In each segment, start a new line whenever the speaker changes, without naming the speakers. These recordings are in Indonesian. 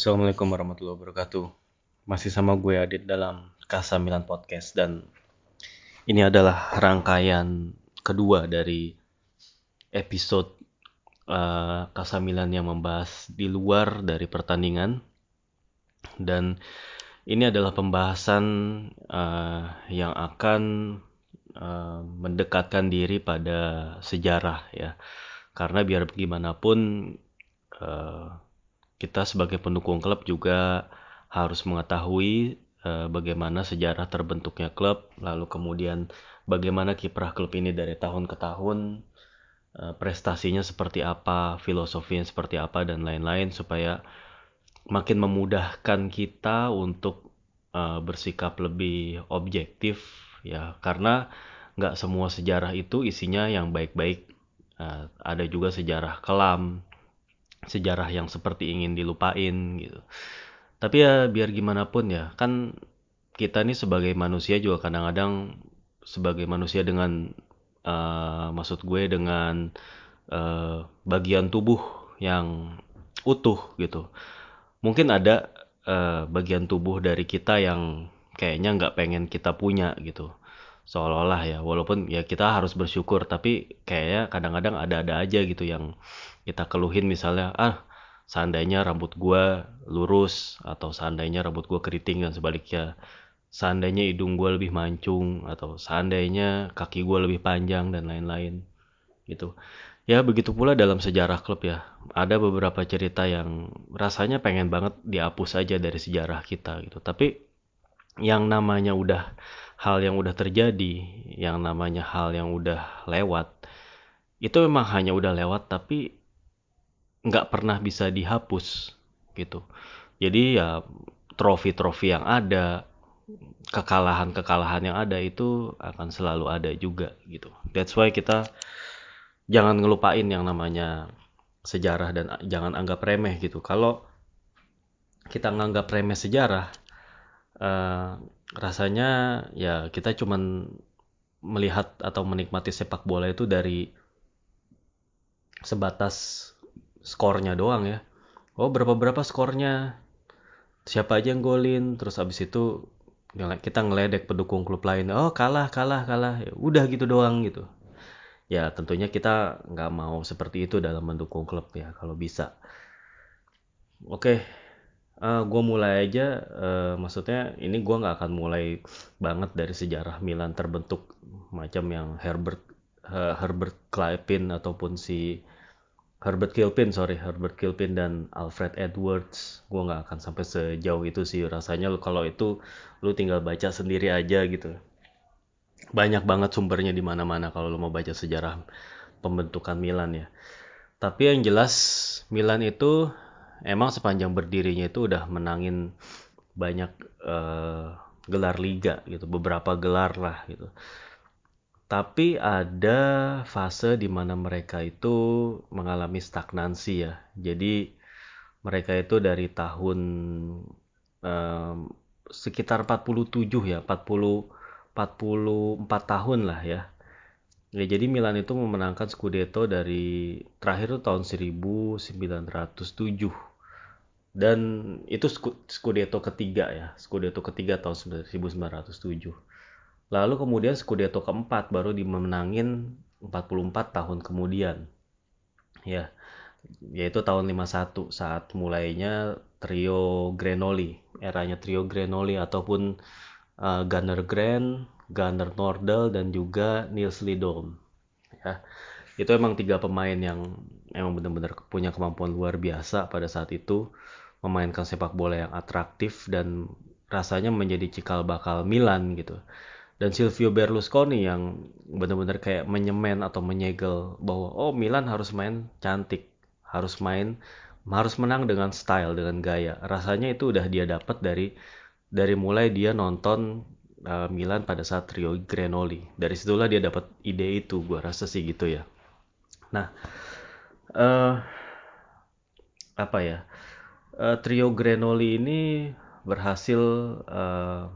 Assalamualaikum warahmatullahi wabarakatuh. Masih sama gue Adit dalam Kasa Milan Podcast dan ini adalah rangkaian kedua dari episode uh, Kasa Milan yang membahas di luar dari pertandingan dan ini adalah pembahasan uh, yang akan uh, mendekatkan diri pada sejarah ya karena biar bagaimanapun uh, kita sebagai pendukung klub juga harus mengetahui uh, bagaimana sejarah terbentuknya klub, lalu kemudian bagaimana kiprah klub ini dari tahun ke tahun, uh, prestasinya seperti apa, filosofinya seperti apa dan lain-lain supaya makin memudahkan kita untuk uh, bersikap lebih objektif ya. Karena nggak semua sejarah itu isinya yang baik-baik. Ada juga sejarah kelam sejarah yang seperti ingin dilupain gitu. Tapi ya biar gimana pun ya, kan kita nih sebagai manusia juga kadang-kadang sebagai manusia dengan uh, maksud gue dengan uh, bagian tubuh yang utuh gitu. Mungkin ada uh, bagian tubuh dari kita yang kayaknya nggak pengen kita punya gitu seolah-olah ya walaupun ya kita harus bersyukur tapi kayaknya kadang-kadang ada-ada aja gitu yang kita keluhin misalnya ah seandainya rambut gua lurus atau seandainya rambut gua keriting dan sebaliknya. Seandainya hidung gua lebih mancung atau seandainya kaki gua lebih panjang dan lain-lain gitu. Ya begitu pula dalam sejarah klub ya. Ada beberapa cerita yang rasanya pengen banget dihapus aja dari sejarah kita gitu. Tapi yang namanya udah hal yang udah terjadi, yang namanya hal yang udah lewat, itu memang hanya udah lewat tapi nggak pernah bisa dihapus gitu. Jadi ya trofi-trofi yang ada, kekalahan-kekalahan yang ada itu akan selalu ada juga gitu. That's why kita jangan ngelupain yang namanya sejarah dan jangan anggap remeh gitu. Kalau kita nganggap remeh sejarah, uh, rasanya ya kita cuman melihat atau menikmati sepak bola itu dari sebatas skornya doang ya. Oh berapa berapa skornya, siapa aja yang golin, terus abis itu kita ngeledek pendukung klub lain. Oh kalah kalah kalah, ya, udah gitu doang gitu. Ya tentunya kita nggak mau seperti itu dalam mendukung klub ya kalau bisa. Oke, uh, eh, gue mulai aja uh, maksudnya ini gue nggak akan mulai banget dari sejarah Milan terbentuk macam yang Herbert uh, Herbert Klaipin ataupun si Herbert Kilpin sorry Herbert Kilpin dan Alfred Edwards. Gue nggak akan sampai sejauh itu sih rasanya. Kalau itu lu tinggal baca sendiri aja gitu. Banyak banget sumbernya di mana-mana kalau lu mau baca sejarah pembentukan Milan ya. Tapi yang jelas Milan itu emang sepanjang berdirinya itu udah menangin banyak uh, gelar liga gitu, beberapa gelar lah gitu. Tapi ada fase di mana mereka itu mengalami stagnansi ya. Jadi mereka itu dari tahun um, sekitar 47 ya, 40 44 tahun lah ya. Ya jadi Milan itu memenangkan Scudetto dari terakhir itu tahun 1907 dan itu Scudetto ketiga ya Scudetto ketiga tahun 1907 lalu kemudian Scudetto keempat baru dimenangin 44 tahun kemudian ya yaitu tahun 51 saat mulainya trio Grenoli eranya trio Grenoli ataupun uh, Gunnar Grand, Gunnar Nordal dan juga Niels Lidholm ya itu emang tiga pemain yang emang benar-benar punya kemampuan luar biasa pada saat itu memainkan sepak bola yang atraktif dan rasanya menjadi cikal bakal Milan gitu. Dan Silvio Berlusconi yang benar-benar kayak menyemen atau menyegel bahwa oh Milan harus main cantik, harus main harus menang dengan style, dengan gaya. Rasanya itu udah dia dapat dari dari mulai dia nonton uh, Milan pada saat trio Grenoli. Dari situlah dia dapat ide itu, gua rasa sih gitu ya. Nah, uh, apa ya? uh, trio Grenoli ini berhasil uh,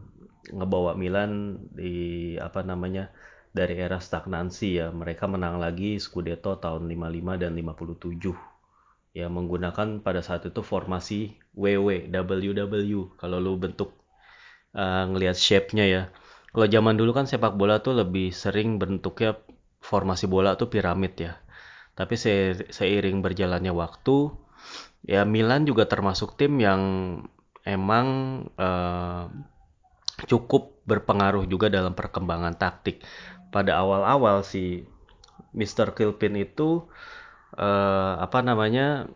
ngebawa Milan di apa namanya dari era stagnansi ya. Mereka menang lagi Scudetto tahun 55 dan 57 ya menggunakan pada saat itu formasi WW WW kalau lu bentuk uh, ngelihat shape-nya ya. Kalau zaman dulu kan sepak bola tuh lebih sering bentuknya formasi bola tuh piramid ya. Tapi se seiring berjalannya waktu ya Milan juga termasuk tim yang emang uh, cukup berpengaruh juga dalam perkembangan taktik pada awal-awal si Mr. Kilpin itu uh, apa namanya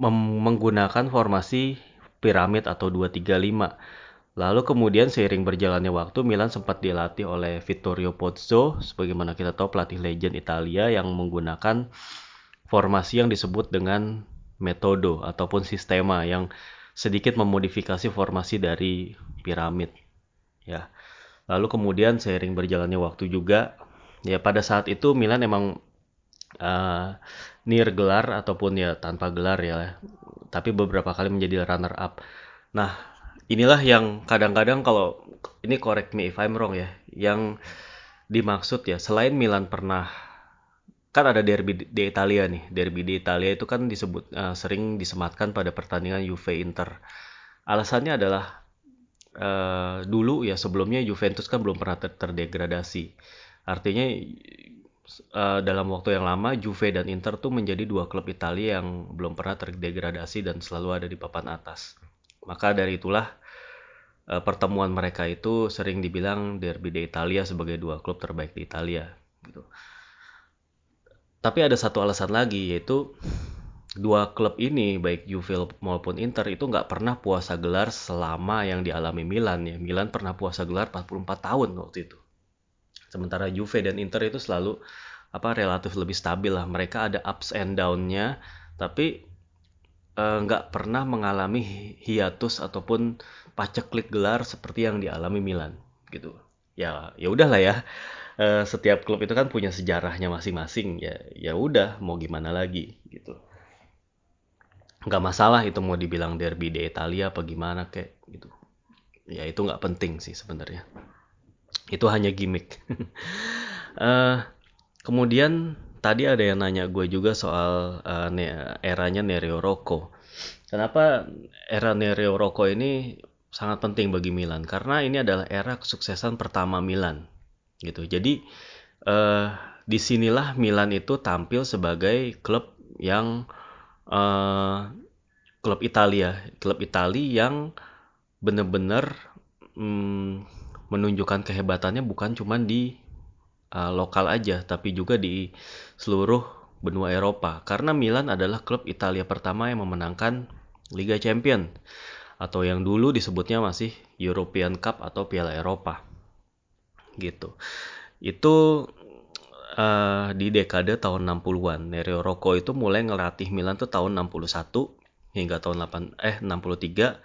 menggunakan formasi piramid atau 235. Lalu kemudian seiring berjalannya waktu Milan sempat dilatih oleh Vittorio Pozzo sebagaimana kita tahu pelatih legend Italia yang menggunakan formasi yang disebut dengan metodo ataupun sistema yang sedikit memodifikasi formasi dari piramid ya. Lalu kemudian seiring berjalannya waktu juga ya pada saat itu Milan emang uh, near gelar ataupun ya tanpa gelar ya tapi beberapa kali menjadi runner up nah inilah yang kadang-kadang kalau ini correct me if I'm wrong ya yang dimaksud ya selain Milan pernah kan ada derby di Italia nih derby di Italia itu kan disebut uh, sering disematkan pada pertandingan Juve Inter alasannya adalah uh, dulu ya sebelumnya Juventus kan belum pernah ter terdegradasi artinya uh, dalam waktu yang lama Juve dan Inter tuh menjadi dua klub Italia yang belum pernah terdegradasi dan selalu ada di papan atas. Maka dari itulah uh, pertemuan mereka itu sering dibilang derby di Italia sebagai dua klub terbaik di Italia gitu. Tapi ada satu alasan lagi yaitu dua klub ini baik Juve maupun Inter itu nggak pernah puasa gelar selama yang dialami Milan ya. Milan pernah puasa gelar 44 tahun waktu itu. Sementara Juve dan Inter itu selalu apa relatif lebih stabil lah. Mereka ada ups and down-nya, tapi eh, nggak uh, pernah mengalami hiatus ataupun paceklik gelar seperti yang dialami Milan gitu. Ya ya udahlah ya. Uh, setiap klub itu kan punya sejarahnya masing-masing ya ya udah mau gimana lagi gitu nggak masalah itu mau dibilang derby di Italia apa gimana kayak gitu ya itu nggak penting sih sebenarnya itu hanya gimmick. uh, kemudian tadi ada yang nanya gue juga soal uh, eranya Nereo Rocco. Kenapa era Nereo Rocco ini sangat penting bagi Milan? Karena ini adalah era kesuksesan pertama Milan, gitu. Jadi uh, di sinilah Milan itu tampil sebagai klub yang uh, klub Italia, klub Italia yang benar-benar hmm, menunjukkan kehebatannya bukan cuma di uh, lokal aja, tapi juga di seluruh benua Eropa. Karena Milan adalah klub Italia pertama yang memenangkan Liga Champion atau yang dulu disebutnya masih European Cup atau Piala Eropa. Gitu. Itu uh, di dekade tahun 60-an. Nereo Rocco itu mulai ngelatih Milan tuh tahun 61 hingga tahun 8 eh 63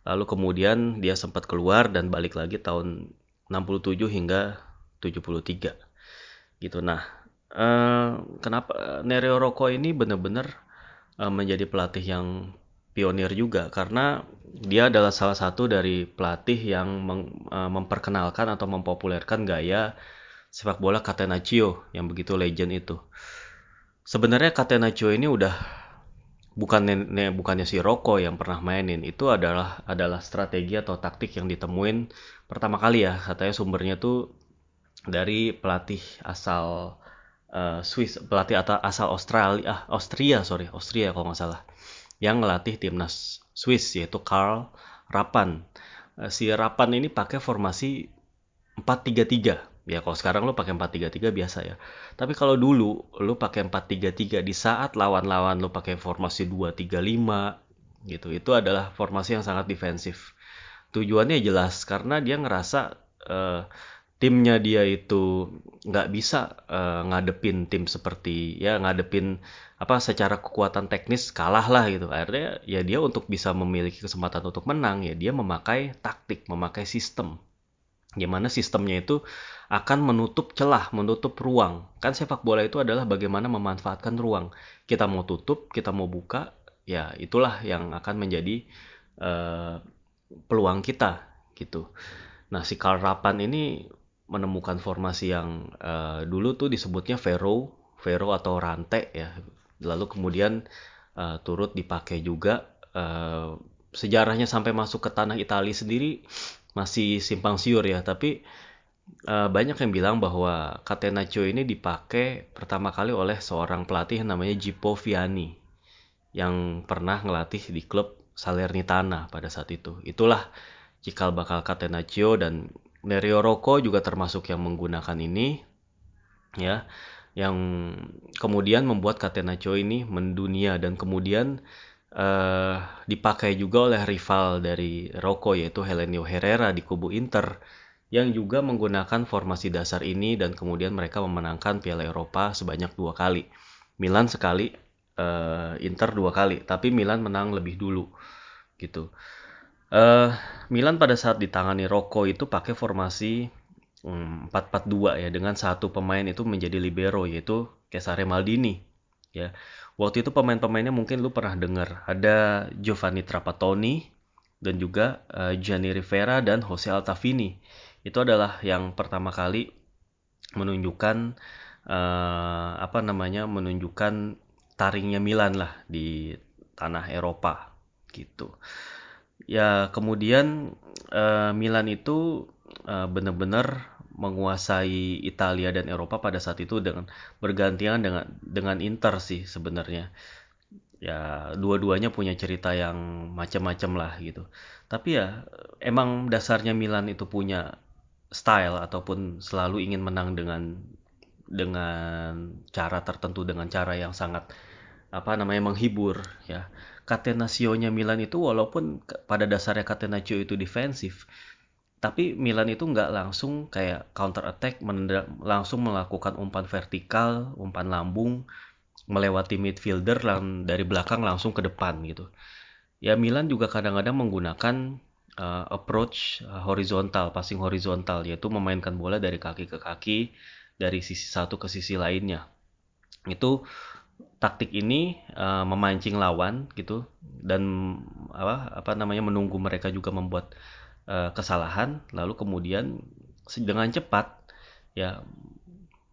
Lalu kemudian dia sempat keluar dan balik lagi tahun 67 hingga 73. Gitu. Nah, eh, kenapa Nereo Rocco ini benar-benar eh, menjadi pelatih yang pionir juga karena dia adalah salah satu dari pelatih yang meng, eh, memperkenalkan atau mempopulerkan gaya sepak bola Catenaccio yang begitu legend itu. Sebenarnya Catenaccio ini udah bukan bukannya si Roko yang pernah mainin itu adalah adalah strategi atau taktik yang ditemuin pertama kali ya katanya sumbernya tuh dari pelatih asal uh, Swiss pelatih asal Australia ah Austria sorry Austria kalau nggak salah yang ngelatih timnas Swiss yaitu Karl Rapan. Uh, si Rapan ini pakai formasi 4-3-3 ya kalau sekarang lu pakai 4-3-3 biasa ya. Tapi kalau dulu lu pakai 4-3-3 di saat lawan-lawan lu pakai formasi 2-3-5 gitu. Itu adalah formasi yang sangat defensif. Tujuannya jelas karena dia ngerasa uh, timnya dia itu nggak bisa uh, ngadepin tim seperti ya ngadepin apa secara kekuatan teknis kalah lah gitu akhirnya ya dia untuk bisa memiliki kesempatan untuk menang ya dia memakai taktik memakai sistem gimana sistemnya itu akan menutup celah, menutup ruang. Kan sepak bola itu adalah bagaimana memanfaatkan ruang. Kita mau tutup, kita mau buka, ya itulah yang akan menjadi uh, peluang kita gitu. Nah si Karl Rapan ini menemukan formasi yang uh, dulu tuh disebutnya Vero, Vero atau Rante ya. Lalu kemudian uh, turut dipakai juga uh, sejarahnya sampai masuk ke tanah Italia sendiri masih simpang siur ya. Tapi uh, banyak yang bilang bahwa Catenaccio ini dipakai pertama kali oleh seorang pelatih namanya Gippo Viani yang pernah ngelatih di klub Salernitana pada saat itu. Itulah cikal bakal Catenaccio dan Nerio Rocco juga termasuk yang menggunakan ini ya yang kemudian membuat Catenaccio ini mendunia dan kemudian uh, dipakai juga oleh rival dari Rocco yaitu Helenio Herrera di kubu Inter yang juga menggunakan formasi dasar ini dan kemudian mereka memenangkan Piala Eropa sebanyak dua kali. Milan sekali, uh, Inter dua kali, tapi Milan menang lebih dulu gitu. Uh, Milan pada saat ditangani Rocco itu pakai formasi 4-4-2 ya dengan satu pemain itu menjadi libero yaitu Cesare Maldini ya Waktu itu pemain-pemainnya mungkin lu pernah dengar. Ada Giovanni Trapattoni dan juga uh, Gianni Rivera dan Jose Altavini. Itu adalah yang pertama kali menunjukkan uh, apa namanya menunjukkan taringnya Milan lah di tanah Eropa gitu. Ya kemudian uh, Milan itu uh, benar-benar menguasai Italia dan Eropa pada saat itu dengan bergantian dengan dengan Inter sih sebenarnya. Ya dua-duanya punya cerita yang macam-macam lah gitu. Tapi ya emang dasarnya Milan itu punya style ataupun selalu ingin menang dengan dengan cara tertentu dengan cara yang sangat apa namanya menghibur ya. Catenaccio-nya Milan itu walaupun pada dasarnya Catenaccio itu defensif tapi Milan itu nggak langsung kayak counter attack langsung melakukan umpan vertikal umpan lambung melewati midfielder dan dari belakang langsung ke depan gitu. Ya Milan juga kadang-kadang menggunakan uh, approach uh, horizontal passing horizontal yaitu memainkan bola dari kaki ke kaki dari sisi satu ke sisi lainnya. Itu taktik ini uh, memancing lawan gitu dan apa apa namanya menunggu mereka juga membuat uh, kesalahan lalu kemudian dengan cepat ya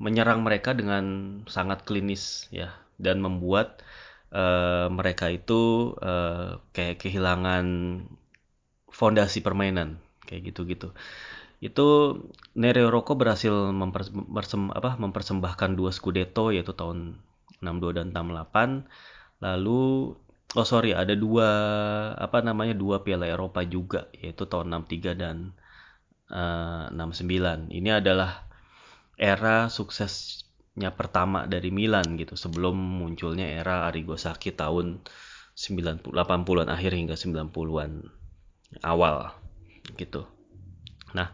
menyerang mereka dengan sangat klinis ya dan membuat uh, mereka itu uh, kayak kehilangan fondasi permainan kayak gitu-gitu. Itu Nereo Rocco berhasil mempersem, apa, mempersembahkan dua Scudetto yaitu tahun 62 dan 68 lalu oh sorry ada dua apa namanya dua Piala Eropa juga yaitu tahun 63 dan uh, eh, 69 ini adalah era suksesnya pertama dari Milan gitu sebelum munculnya era Arrigo Sacchi tahun 90 80-an akhir hingga 90-an awal gitu. Nah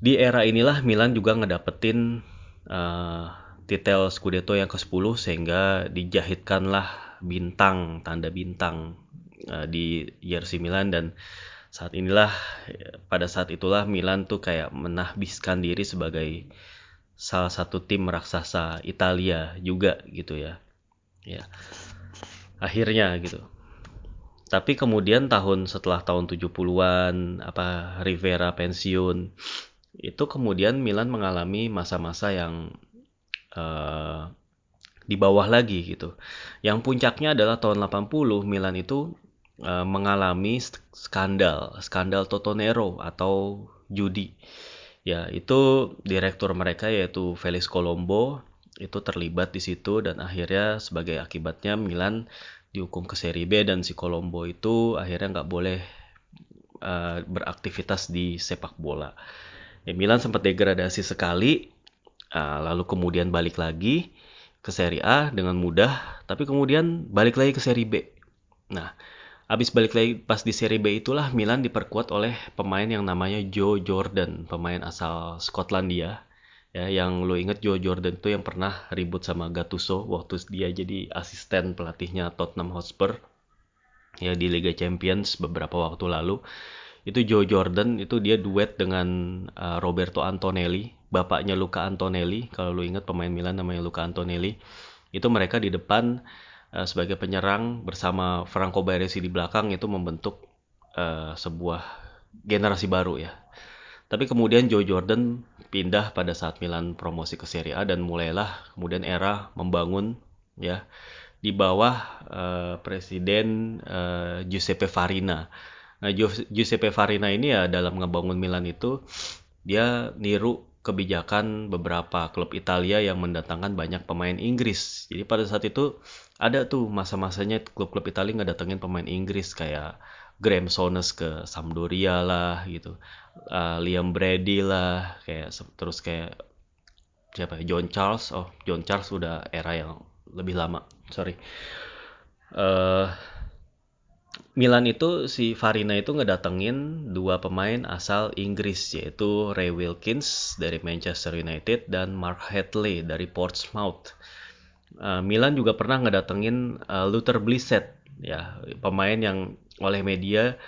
di era inilah Milan juga ngedapetin uh, titel Scudetto yang ke-10 sehingga dijahitkanlah bintang tanda bintang uh, di jersey Milan. Dan saat inilah pada saat itulah Milan tuh kayak menahbiskan diri sebagai salah satu tim raksasa Italia juga gitu ya. Ya akhirnya gitu. Tapi kemudian tahun setelah tahun 70-an apa Rivera pensiun itu kemudian Milan mengalami masa-masa yang uh, di bawah lagi gitu. Yang puncaknya adalah tahun 80 Milan itu uh, mengalami skandal, skandal Totonero atau judi. Ya, itu direktur mereka yaitu Felix Colombo itu terlibat di situ dan akhirnya sebagai akibatnya Milan dihukum ke Serie B dan si Colombo itu akhirnya nggak boleh uh, beraktivitas di sepak bola. Ya, Milan sempat degradasi sekali, uh, lalu kemudian balik lagi ke Serie A dengan mudah, tapi kemudian balik lagi ke Serie B. Nah, habis balik lagi pas di Serie B itulah Milan diperkuat oleh pemain yang namanya Joe Jordan, pemain asal Skotlandia. Ya, yang lo inget Joe Jordan itu yang pernah ribut sama Gattuso waktu dia jadi asisten pelatihnya Tottenham Hotspur ya di Liga Champions beberapa waktu lalu. Itu Joe Jordan itu dia duet dengan uh, Roberto Antonelli bapaknya Luca Antonelli kalau lu ingat pemain Milan namanya Luca Antonelli itu mereka di depan uh, sebagai penyerang bersama Franco Baresi di belakang itu membentuk uh, sebuah generasi baru ya tapi kemudian Joe Jordan pindah pada saat Milan promosi ke Serie A dan mulailah kemudian era membangun ya di bawah uh, presiden uh, Giuseppe Farina. Nah, Giuseppe Farina ini ya dalam ngebangun Milan itu dia niru kebijakan beberapa klub Italia yang mendatangkan banyak pemain Inggris. Jadi pada saat itu ada tuh masa-masanya klub-klub Italia ngedatengin pemain Inggris kayak Graham Souness ke Sampdoria lah gitu, uh, Liam Brady lah, kayak terus kayak siapa ya John Charles, oh John Charles udah era yang lebih lama, sorry. Uh, Milan itu si Farina itu ngedatengin dua pemain asal Inggris yaitu Ray Wilkins dari Manchester United dan Mark Hadley dari Portsmouth. Uh, Milan juga pernah ngedatengin uh, Luther Blissett ya pemain yang oleh media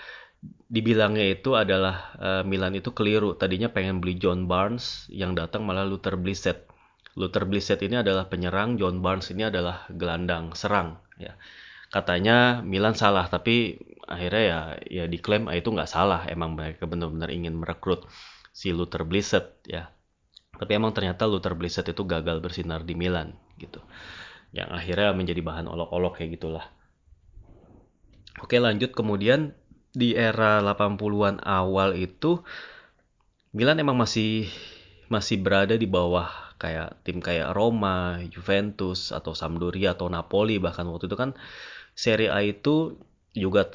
dibilangnya itu adalah uh, Milan itu keliru tadinya pengen beli John Barnes yang datang malah Luther Blissett. Luther Blissett ini adalah penyerang, John Barnes ini adalah gelandang serang ya katanya Milan salah tapi akhirnya ya ya diklaim ah, itu nggak salah. Emang mereka benar-benar ingin merekrut si Luther Blissett ya. Tapi emang ternyata Luther Blissett itu gagal bersinar di Milan gitu. Yang akhirnya menjadi bahan olok-olok kayak gitulah. Oke lanjut. Kemudian di era 80-an awal itu Milan emang masih masih berada di bawah kayak tim kayak Roma, Juventus atau Sampdoria atau Napoli bahkan waktu itu kan Serie A itu juga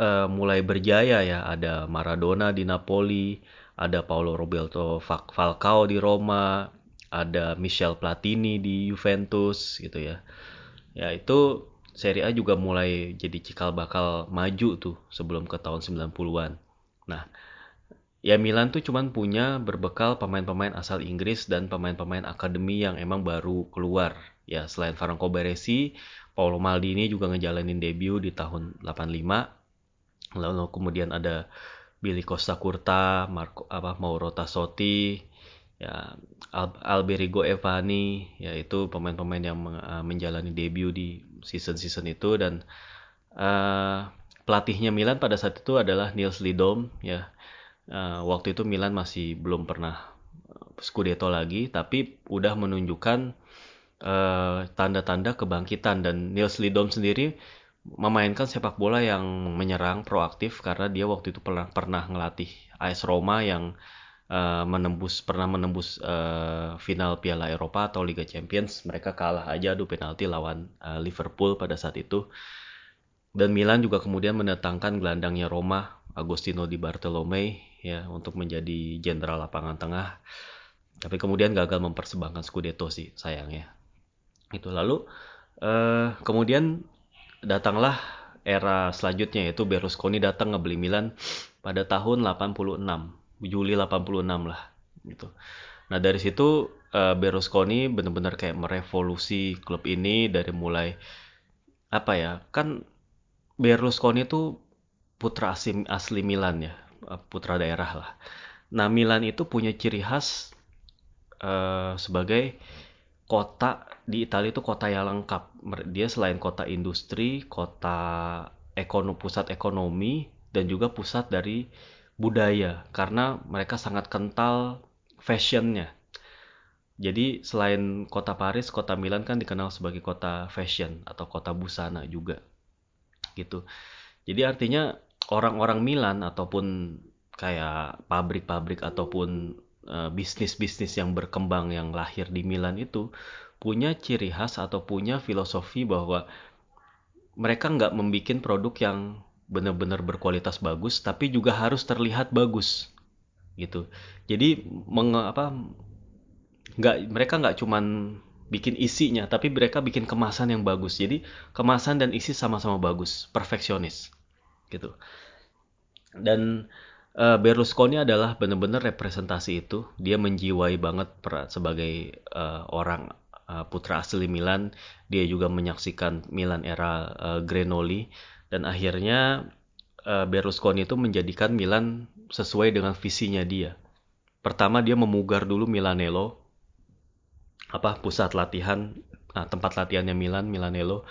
uh, mulai berjaya ya. Ada Maradona di Napoli, ada Paulo Roberto Falcao di Roma, ada Michel Platini di Juventus gitu ya. Ya itu Serie A juga mulai jadi cikal bakal maju tuh sebelum ke tahun 90-an. Nah, ya Milan tuh cuman punya berbekal pemain-pemain asal Inggris dan pemain-pemain akademi yang emang baru keluar. Ya, selain Franco Baresi, Paolo Maldini juga ngejalanin debut di tahun 85. Lalu kemudian ada Billy Costa Curta, Marco apa Mauro Tassotti, ya Al Alberigo Evani, yaitu pemain-pemain yang uh, menjalani debut di season-season itu dan uh, pelatihnya Milan pada saat itu adalah Nils Lidom ya. Uh, waktu itu Milan masih belum pernah Scudetto lagi tapi udah menunjukkan Eh, tanda-tanda uh, kebangkitan. Dan Niels Lidom sendiri memainkan sepak bola yang menyerang proaktif karena dia waktu itu pernah pernah ngelatih AS Roma yang uh, menembus pernah menembus uh, final Piala Eropa atau Liga Champions. Mereka kalah aja adu penalti lawan uh, Liverpool pada saat itu. Dan Milan juga kemudian mendatangkan gelandangnya Roma Agostino Di Bartolomei ya untuk menjadi jenderal lapangan tengah. Tapi kemudian gagal mempersembahkan Scudetto sih sayangnya itu lalu uh, kemudian datanglah era selanjutnya yaitu Berlusconi datang ngebeli Milan pada tahun 86 Juli 86 lah gitu. Nah dari situ uh, Berlusconi benar-benar kayak merevolusi klub ini dari mulai apa ya kan Berlusconi itu putra asli, asli Milan ya eh, putra daerah lah nah Milan itu punya ciri khas uh, sebagai kota di Italia itu kota yang lengkap. Dia selain kota industri, kota ekonomi pusat ekonomi dan juga pusat dari budaya karena mereka sangat kental fashionnya. Jadi selain kota Paris, kota Milan kan dikenal sebagai kota fashion atau kota busana juga. Gitu. Jadi artinya orang-orang Milan ataupun kayak pabrik-pabrik ataupun uh, bisnis-bisnis yang berkembang yang lahir di Milan itu punya ciri khas atau punya filosofi bahwa mereka nggak membuat produk yang benar-benar berkualitas bagus tapi juga harus terlihat bagus gitu. Jadi menge, apa nggak mereka nggak cuman bikin isinya tapi mereka bikin kemasan yang bagus. Jadi kemasan dan isi sama-sama bagus perfeksionis gitu dan uh, Berlusconi adalah benar-benar representasi itu dia menjiwai banget sebagai uh, orang uh, putra asli Milan. Dia juga menyaksikan Milan era uh, Grenoli dan akhirnya uh, Berlusconi itu menjadikan Milan sesuai dengan visinya dia. Pertama dia memugar dulu Milanello, apa pusat latihan, nah, tempat latihannya Milan, Milanello.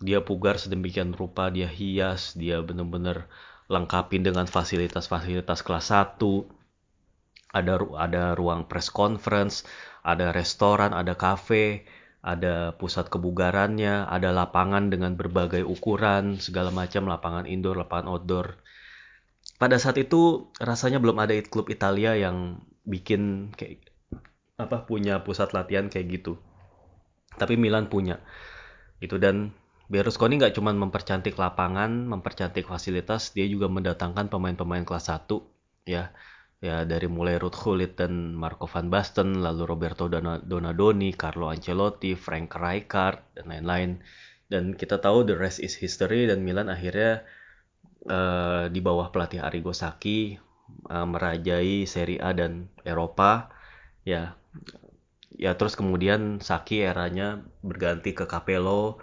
Dia pugar sedemikian rupa, dia hias, dia benar-benar lengkapin dengan fasilitas-fasilitas kelas 1. Ada ada ruang press conference, ada restoran, ada kafe, ada pusat kebugarannya, ada lapangan dengan berbagai ukuran, segala macam lapangan indoor, lapangan outdoor. Pada saat itu rasanya belum ada klub Italia yang bikin kayak apa punya pusat latihan kayak gitu. Tapi Milan punya. Gitu dan Berlusconi nggak cuma mempercantik lapangan, mempercantik fasilitas, dia juga mendatangkan pemain-pemain kelas 1 ya. Ya dari mulai Ruud Gullit dan Marco van Basten, lalu Roberto Donadoni, Carlo Ancelotti, Frank Rijkaard dan lain-lain. Dan kita tahu the rest is history dan Milan akhirnya uh, di bawah pelatih Arrigo Sacchi uh, merajai Serie A dan Eropa ya. Ya terus kemudian Sacchi eranya berganti ke Capello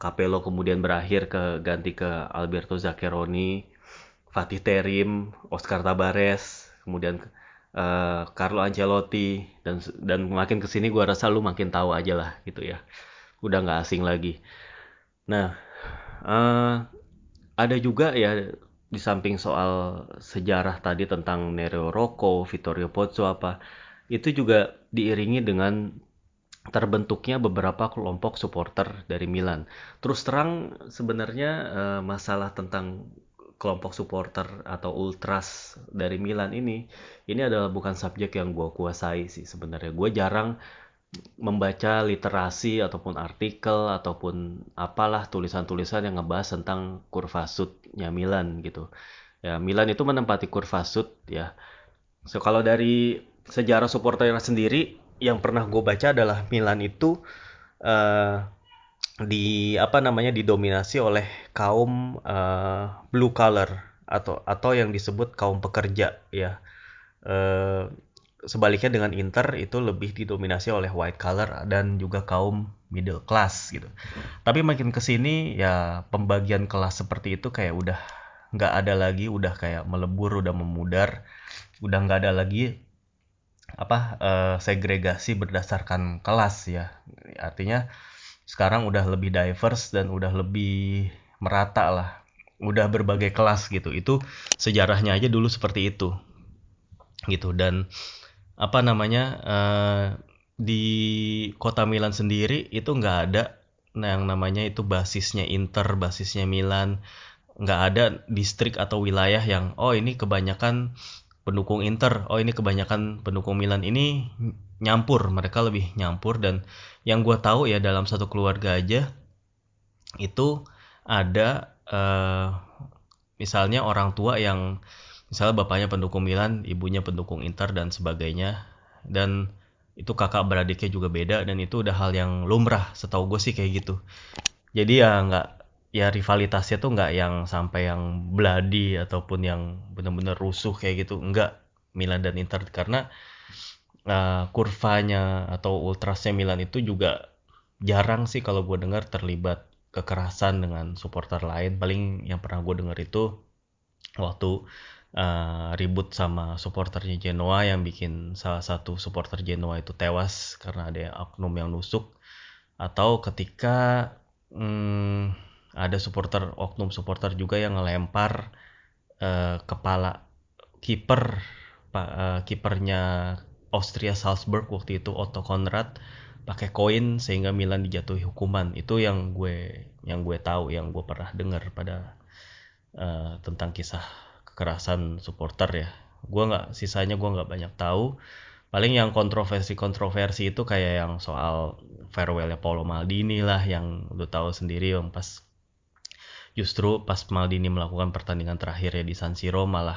Capello kemudian berakhir ke ganti ke Alberto Zaccheroni, Fatih Terim, Oscar Tabares, kemudian uh, Carlo Ancelotti dan dan makin ke sini gue rasa lu makin tahu aja lah gitu ya, udah nggak asing lagi. Nah uh, ada juga ya di samping soal sejarah tadi tentang Nero Rocco, Vittorio Pozzo apa, itu juga diiringi dengan terbentuknya beberapa kelompok supporter dari Milan. Terus terang sebenarnya uh, masalah tentang kelompok supporter atau ultras dari Milan ini ini adalah bukan subjek yang gue kuasai sih sebenarnya. Gue jarang membaca literasi ataupun artikel ataupun apalah tulisan-tulisan yang ngebahas tentang kurva sudnya Milan gitu. Ya Milan itu menempati kurva sud ya. So kalau dari sejarah supporternya sendiri yang pernah gue baca adalah Milan itu uh, di apa namanya didominasi oleh kaum uh, blue collar atau atau yang disebut kaum pekerja ya. Uh, sebaliknya dengan Inter itu lebih didominasi oleh white collar dan juga kaum middle class gitu. Tapi makin ke sini ya pembagian kelas seperti itu kayak udah nggak ada lagi, udah kayak melebur, udah memudar, udah nggak ada lagi apa uh, segregasi berdasarkan kelas ya. Artinya sekarang udah lebih diverse dan udah lebih merata lah. Udah berbagai kelas gitu. Itu sejarahnya aja dulu seperti itu. Gitu. Dan apa namanya uh, di kota Milan sendiri itu nggak ada nah yang namanya itu basisnya Inter basisnya Milan. Nggak ada distrik atau wilayah yang oh ini kebanyakan pendukung Inter. Oh ini kebanyakan pendukung Milan ini nyampur. Mereka lebih nyampur dan yang gue tahu ya dalam satu keluarga aja itu ada uh, misalnya orang tua yang misalnya bapaknya pendukung Milan ibunya pendukung Inter dan sebagainya. Dan itu kakak beradiknya juga beda dan itu udah hal yang lumrah. Setahu gue sih kayak gitu. Jadi ya nggak ya rivalitasnya tuh nggak yang sampai yang bloody ataupun yang benar-benar rusuh kayak gitu. Enggak Milan dan Inter. Karena uh, kurvanya atau ultrasnya Milan itu juga jarang sih kalau gue dengar terlibat kekerasan dengan supporter lain. Paling yang pernah gue dengar itu waktu uh, ribut sama supporternya Genoa yang bikin salah satu supporter Genoa itu tewas karena ada oknum yang nusuk. Atau ketika hmm, ada supporter oknum supporter juga yang ngelempar uh, kepala kiper uh, kipernya Austria Salzburg waktu itu Otto Konrad pakai koin sehingga Milan dijatuhi hukuman. Itu yang gue yang gue tahu yang gue pernah dengar pada uh, tentang kisah kekerasan supporter ya. Gue nggak sisanya gue nggak banyak tahu. Paling yang kontroversi kontroversi itu kayak yang soal farewellnya Paulo Maldini lah yang lu tahu sendiri yang pas justru pas Maldini melakukan pertandingan terakhir ya di San Siro malah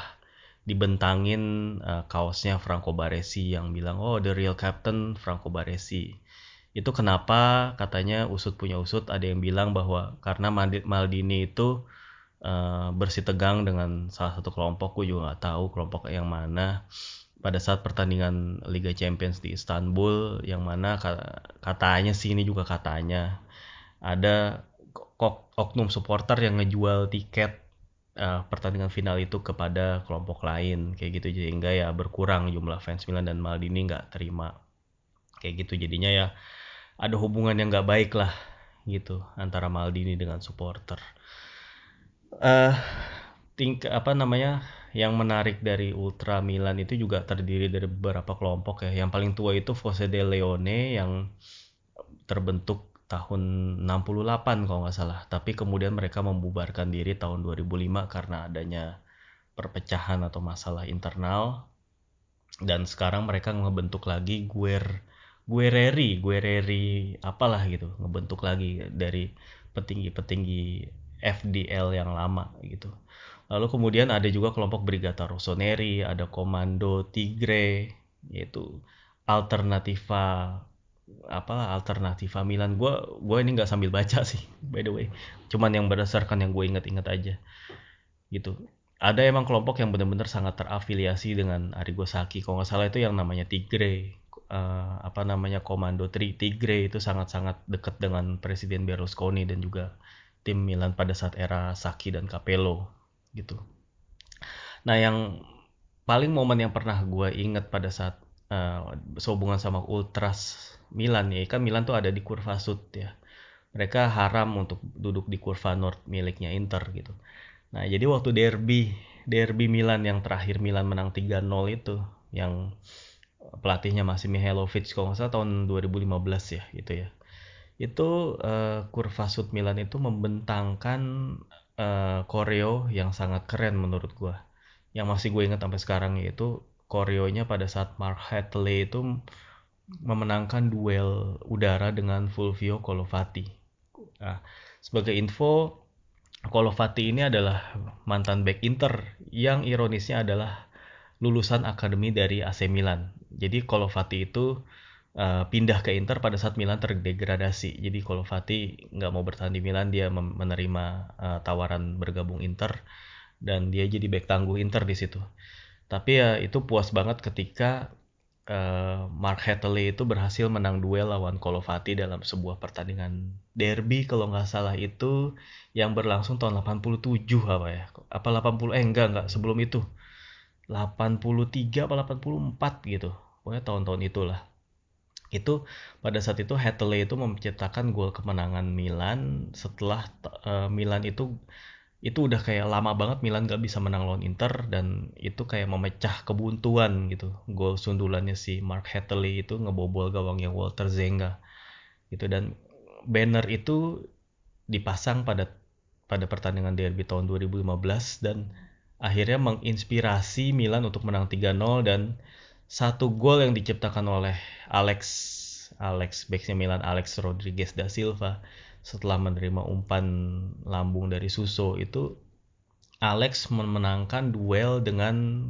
dibentangin uh, kaosnya Franco Baresi yang bilang oh the real captain Franco Baresi. Itu kenapa? Katanya usut punya usut ada yang bilang bahwa karena Maldini itu uh, bersih tegang dengan salah satu kelompok gue juga nggak tahu kelompok yang mana. Pada saat pertandingan Liga Champions di Istanbul yang mana katanya sih ini juga katanya ada oknum supporter yang ngejual tiket uh, pertandingan final itu kepada kelompok lain? Kayak gitu. Sehingga ya berkurang jumlah fans Milan dan Maldini nggak terima. Kayak gitu. Jadinya ya ada hubungan yang nggak baik lah gitu antara Maldini dengan supporter. Uh, ting apa namanya yang menarik dari Ultra Milan itu juga terdiri dari beberapa kelompok ya. Yang paling tua itu Fosse de Leone yang terbentuk tahun 68 kalau nggak salah. Tapi kemudian mereka membubarkan diri tahun 2005 karena adanya perpecahan atau masalah internal. Dan sekarang mereka ngebentuk lagi Guer Guerreri Guerreri apalah gitu. Ngebentuk lagi dari petinggi-petinggi FDL yang lama gitu. Lalu kemudian ada juga kelompok Brigata Rossoneri ada Komando Tigre yaitu Alternativa apa alternativa Milan gue gue ini nggak sambil baca sih by the way. Cuman yang berdasarkan yang gue inget-inget aja gitu. Ada emang kelompok yang benar-benar sangat terafiliasi dengan Arrigo Sacchi kalau nggak salah itu yang namanya Tigre uh, apa namanya Komando Tri Tigre itu sangat-sangat dekat dengan Presiden Berlusconi dan juga tim Milan pada saat era Sacchi dan Capello gitu. Nah yang paling momen yang pernah gue inget pada saat uh, sehubungan sama Ultras Milan ya kan Milan tuh ada di kurva sud ya. Mereka haram untuk duduk di kurva north miliknya Inter gitu. Nah jadi waktu derby derby Milan yang terakhir Milan menang 3-0 itu yang pelatihnya masih Mihailovic kalau nggak salah tahun 2015 ya gitu ya. Itu uh, kurva sud Milan itu membentangkan uh, koreo yang sangat keren menurut gua. Yang masih gue ingat sampai sekarang yaitu koreonya pada saat Mark Hatley itu memenangkan duel udara dengan Fulvio Colovati. Nah, sebagai info, Colovati ini adalah mantan back Inter yang ironisnya adalah lulusan akademi dari AC Milan. Jadi Colovati itu uh, pindah ke Inter pada saat Milan terdegradasi. Jadi Colovati nggak mau bertahan di Milan, dia menerima uh, tawaran bergabung Inter dan dia jadi back tangguh Inter di situ. Tapi ya itu puas banget ketika uh, Mark Hatley itu berhasil menang duel lawan Kolovati dalam sebuah pertandingan derby kalau nggak salah itu yang berlangsung tahun 87 apa ya? Apa 80 eh enggak enggak sebelum itu. 83 apa 84 gitu. Pokoknya tahun-tahun itulah. Itu pada saat itu Hatley itu menciptakan gol kemenangan Milan setelah uh, Milan itu itu udah kayak lama banget Milan gak bisa menang lawan Inter dan itu kayak memecah kebuntuan gitu. Gol sundulannya si Mark Hatley itu ngebobol gawangnya Walter Zenga gitu. Dan banner itu dipasang pada pada pertandingan derby tahun 2015 dan akhirnya menginspirasi Milan untuk menang 3-0 dan satu gol yang diciptakan oleh Alex Alex backnya Milan Alex Rodriguez da Silva setelah menerima umpan lambung dari Suso itu Alex memenangkan duel dengan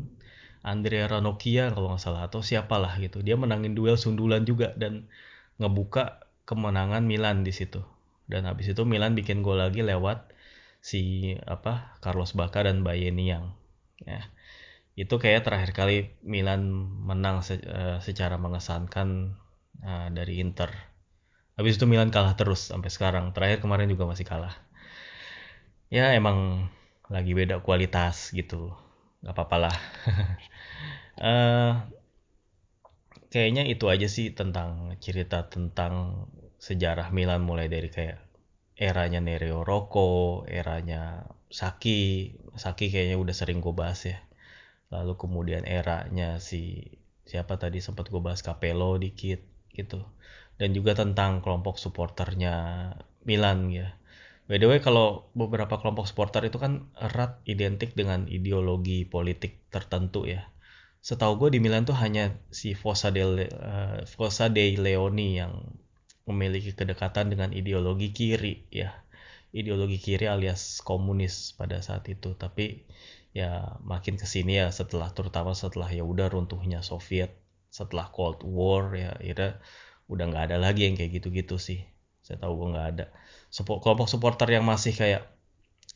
Andrea Ranocchia kalau nggak salah atau siapalah gitu. Dia menangin duel sundulan juga dan ngebuka kemenangan Milan di situ. Dan habis itu Milan bikin gol lagi lewat si apa Carlos Bacca dan Bayeniang ya. Itu kayak terakhir kali Milan menang se uh, secara mengesankan uh, dari Inter Habis itu Milan kalah terus sampai sekarang. Terakhir kemarin juga masih kalah. Ya emang lagi beda kualitas gitu. Gak apa-apa lah. uh, kayaknya itu aja sih tentang cerita tentang sejarah Milan mulai dari kayak eranya Nereo Rocco, eranya Saki. Saki kayaknya udah sering gue bahas ya. Lalu kemudian eranya si siapa tadi sempat gue bahas Capello dikit gitu dan juga tentang kelompok supporternya Milan ya. By the way kalau beberapa kelompok supporter itu kan erat identik dengan ideologi politik tertentu ya. Setahu gue di Milan tuh hanya si Fossa de, uh, Fossa dei Leoni yang memiliki kedekatan dengan ideologi kiri ya. Ideologi kiri alias komunis pada saat itu. Tapi ya makin ke sini ya setelah terutama setelah ya udah runtuhnya Soviet setelah Cold War ya akhirnya udah nggak ada lagi yang kayak gitu-gitu sih. Saya tahu gue nggak ada. Support, kelompok supporter yang masih kayak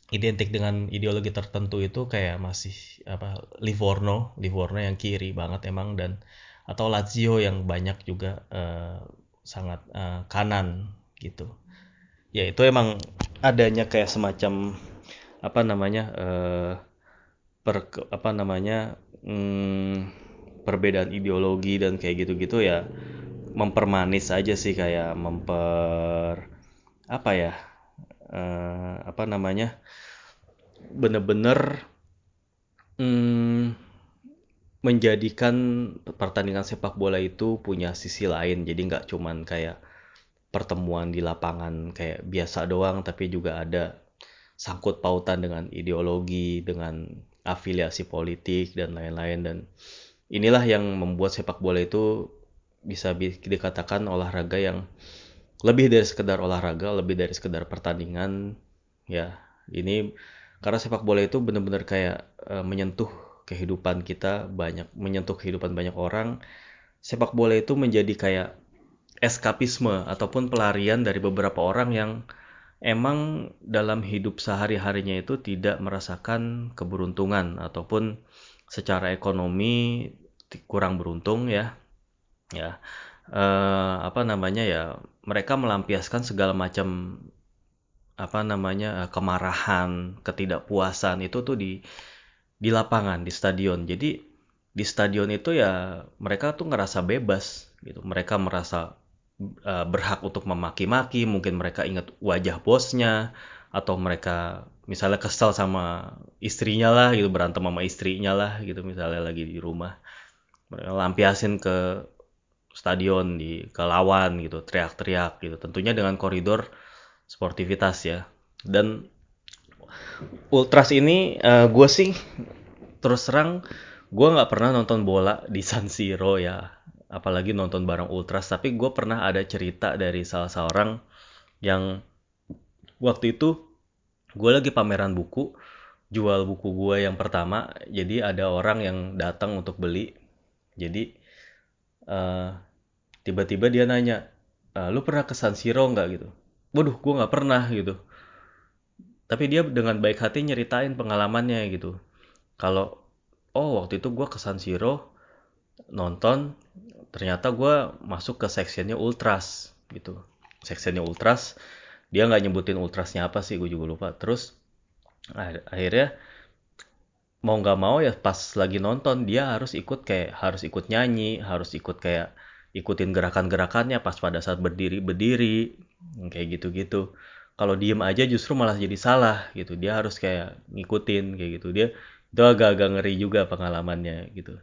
identik dengan ideologi tertentu itu kayak masih apa Livorno. Livorno yang kiri banget emang dan atau Lazio yang banyak juga uh, sangat uh, kanan gitu. Ya itu emang adanya kayak semacam apa namanya uh, per apa namanya hmm, perbedaan ideologi dan kayak gitu-gitu ya mempermanis aja sih kayak memper apa ya uh, apa namanya bener-bener hmm, menjadikan pertandingan sepak bola itu punya sisi lain. Jadi nggak cuman kayak pertemuan di lapangan kayak biasa doang tapi juga ada sangkut pautan dengan ideologi dengan afiliasi politik dan lain-lain. Dan inilah yang membuat sepak bola itu bisa dikatakan olahraga yang lebih dari sekedar olahraga lebih dari sekedar pertandingan ya. Ini karena sepak bola itu benar-benar kayak uh, menyentuh kehidupan kita banyak menyentuh kehidupan banyak orang. Sepak bola itu menjadi kayak eskapisme ataupun pelarian dari beberapa orang yang emang dalam hidup sehari-harinya itu tidak merasakan keberuntungan ataupun secara ekonomi kurang beruntung ya ya. Eh, apa namanya ya mereka melampiaskan segala macam apa namanya eh, kemarahan ketidakpuasan itu tuh di di lapangan di stadion. Jadi di stadion itu ya mereka tuh ngerasa bebas gitu. Mereka merasa uh, berhak untuk memaki-maki, mungkin mereka ingat wajah bosnya atau mereka misalnya kesal sama istrinya lah gitu berantem sama istrinya lah gitu misalnya lagi di rumah. Mereka lampiasin ke stadion di ke lawan gitu teriak-teriak gitu. Tentunya dengan koridor sportivitas ya. Dan ultras ini uh, eh, gue sih terus terang gue nggak pernah nonton bola di San Siro ya. Apalagi nonton bareng ultras. Tapi gue pernah ada cerita dari salah seorang yang waktu itu gue lagi pameran buku jual buku gue yang pertama. Jadi ada orang yang datang untuk beli. Jadi uh, tiba-tiba dia nanya uh, lu pernah ke San Siro nggak? Gitu. Waduh gue nggak pernah gitu. Tapi dia dengan baik hati nyeritain pengalamannya gitu. Kalau oh waktu itu gue ke San Siro nonton ternyata gue masuk ke sectionnya ultras gitu. Sectionnya ultras dia nggak nyebutin ultrasnya apa sih gue juga lupa. Terus akhirnya mau nggak mau ya pas lagi nonton dia harus ikut kayak harus ikut nyanyi harus ikut kayak ikutin gerakan-gerakannya pas pada saat berdiri berdiri kayak gitu-gitu. Kalau diem aja justru malah jadi salah gitu. Dia harus kayak ngikutin kayak gitu. Dia itu agak-agak ngeri juga pengalamannya gitu.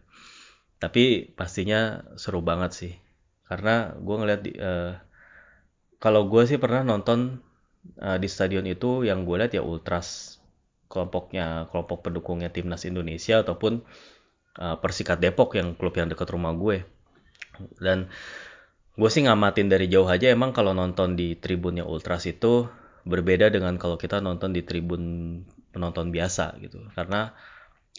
Tapi pastinya seru banget sih. Karena gue ngeliat di, uh, kalau gue sih pernah nonton uh, di stadion itu yang gue lihat ya ultras kelompoknya kelompok pendukungnya timnas Indonesia ataupun uh, Persikat Depok yang klub yang dekat rumah gue dan gue sih ngamatin dari jauh aja emang kalau nonton di tribunnya ultras itu berbeda dengan kalau kita nonton di tribun penonton biasa gitu karena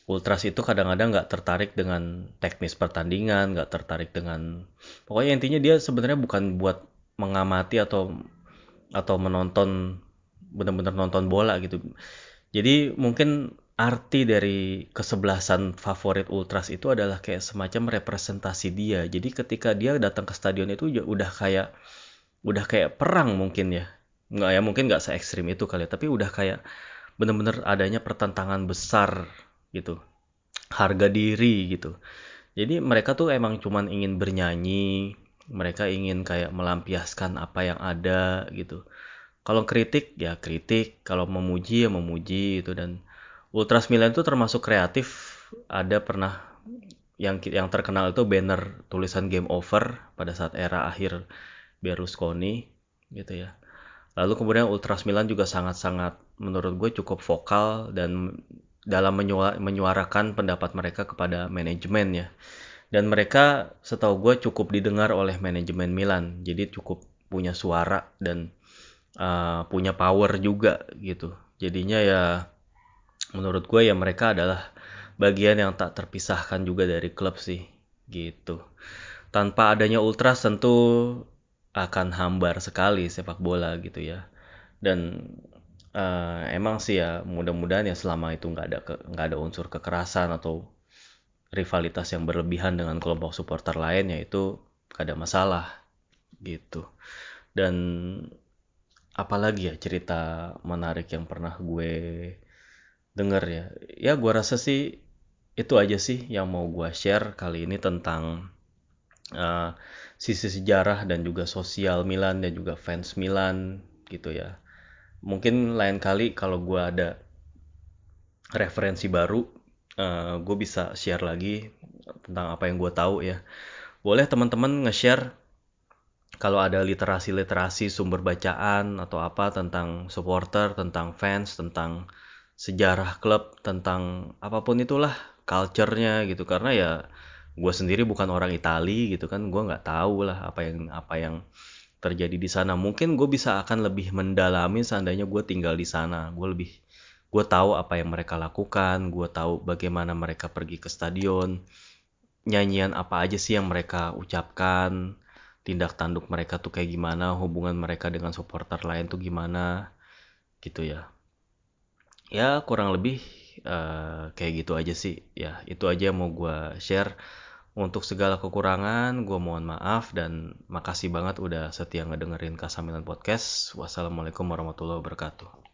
ultras itu kadang-kadang nggak tertarik dengan teknis pertandingan, nggak tertarik dengan pokoknya intinya dia sebenarnya bukan buat mengamati atau atau menonton benar-benar nonton bola gitu. Jadi mungkin arti dari kesebelasan favorit ultras itu adalah kayak semacam representasi dia. Jadi ketika dia datang ke stadion itu udah kayak udah kayak perang mungkin ya. Nggak ya mungkin nggak se ekstrim itu kali ya, tapi udah kayak benar-benar adanya pertentangan besar gitu. Harga diri gitu. Jadi mereka tuh emang cuman ingin bernyanyi mereka ingin kayak melampiaskan apa yang ada gitu. Kalau kritik ya kritik. Kalau memuji ya memuji itu dan Ultras Milan itu termasuk kreatif ada pernah yang yang terkenal itu banner tulisan game over pada saat era akhir Berlusconi gitu ya lalu kemudian Ultras Milan juga sangat-sangat menurut gue cukup vokal dan dalam menyuarakan pendapat mereka kepada manajemen ya. Dan mereka setahu gue cukup didengar oleh manajemen Milan. Jadi cukup punya suara dan uh, punya power juga gitu. Jadinya ya menurut gue ya mereka adalah bagian yang tak terpisahkan juga dari klub sih gitu. Tanpa adanya ultras tentu akan hambar sekali sepak bola gitu ya. Dan uh, emang sih ya mudah-mudahan ya selama itu nggak ada nggak ada unsur kekerasan atau rivalitas yang berlebihan dengan kelompok supporter lain ya itu gak ada masalah gitu dan apalagi ya cerita menarik yang pernah gue denger ya. Ya gue rasa sih itu aja sih yang mau gue share kali ini tentang uh, sisi sejarah dan juga sosial Milan dan juga fans Milan gitu ya. Mungkin lain kali kalau gue ada referensi baru uh, eh, gue bisa share lagi tentang apa yang gue tahu ya. Boleh teman-teman nge-share kalau ada literasi-literasi sumber bacaan atau apa tentang supporter, tentang fans, tentang sejarah klub, tentang apa pun itulah culture-nya gitu. Karena ya gue sendiri bukan orang Itali gitu kan. Gue nggak tahu lah apa yang apa yang terjadi di sana. Mungkin gue bisa akan lebih mendalami seandainya gue tinggal di sana. Gue lebih gue tahu apa yang mereka lakukan gue tahu bagaimana mereka pergi ke stadion nyanyian apa aja sih yang mereka ucapkan tindak tanduk mereka tuh kayak gimana hubungan mereka dengan supporter lain tuh gimana gitu ya ya kurang lebih uh, kayak gitu aja sih ya itu aja yang mau gue share untuk segala kekurangan, gue mohon maaf dan makasih banget udah setia ngedengerin Kasamilan Podcast. Wassalamualaikum warahmatullahi wabarakatuh.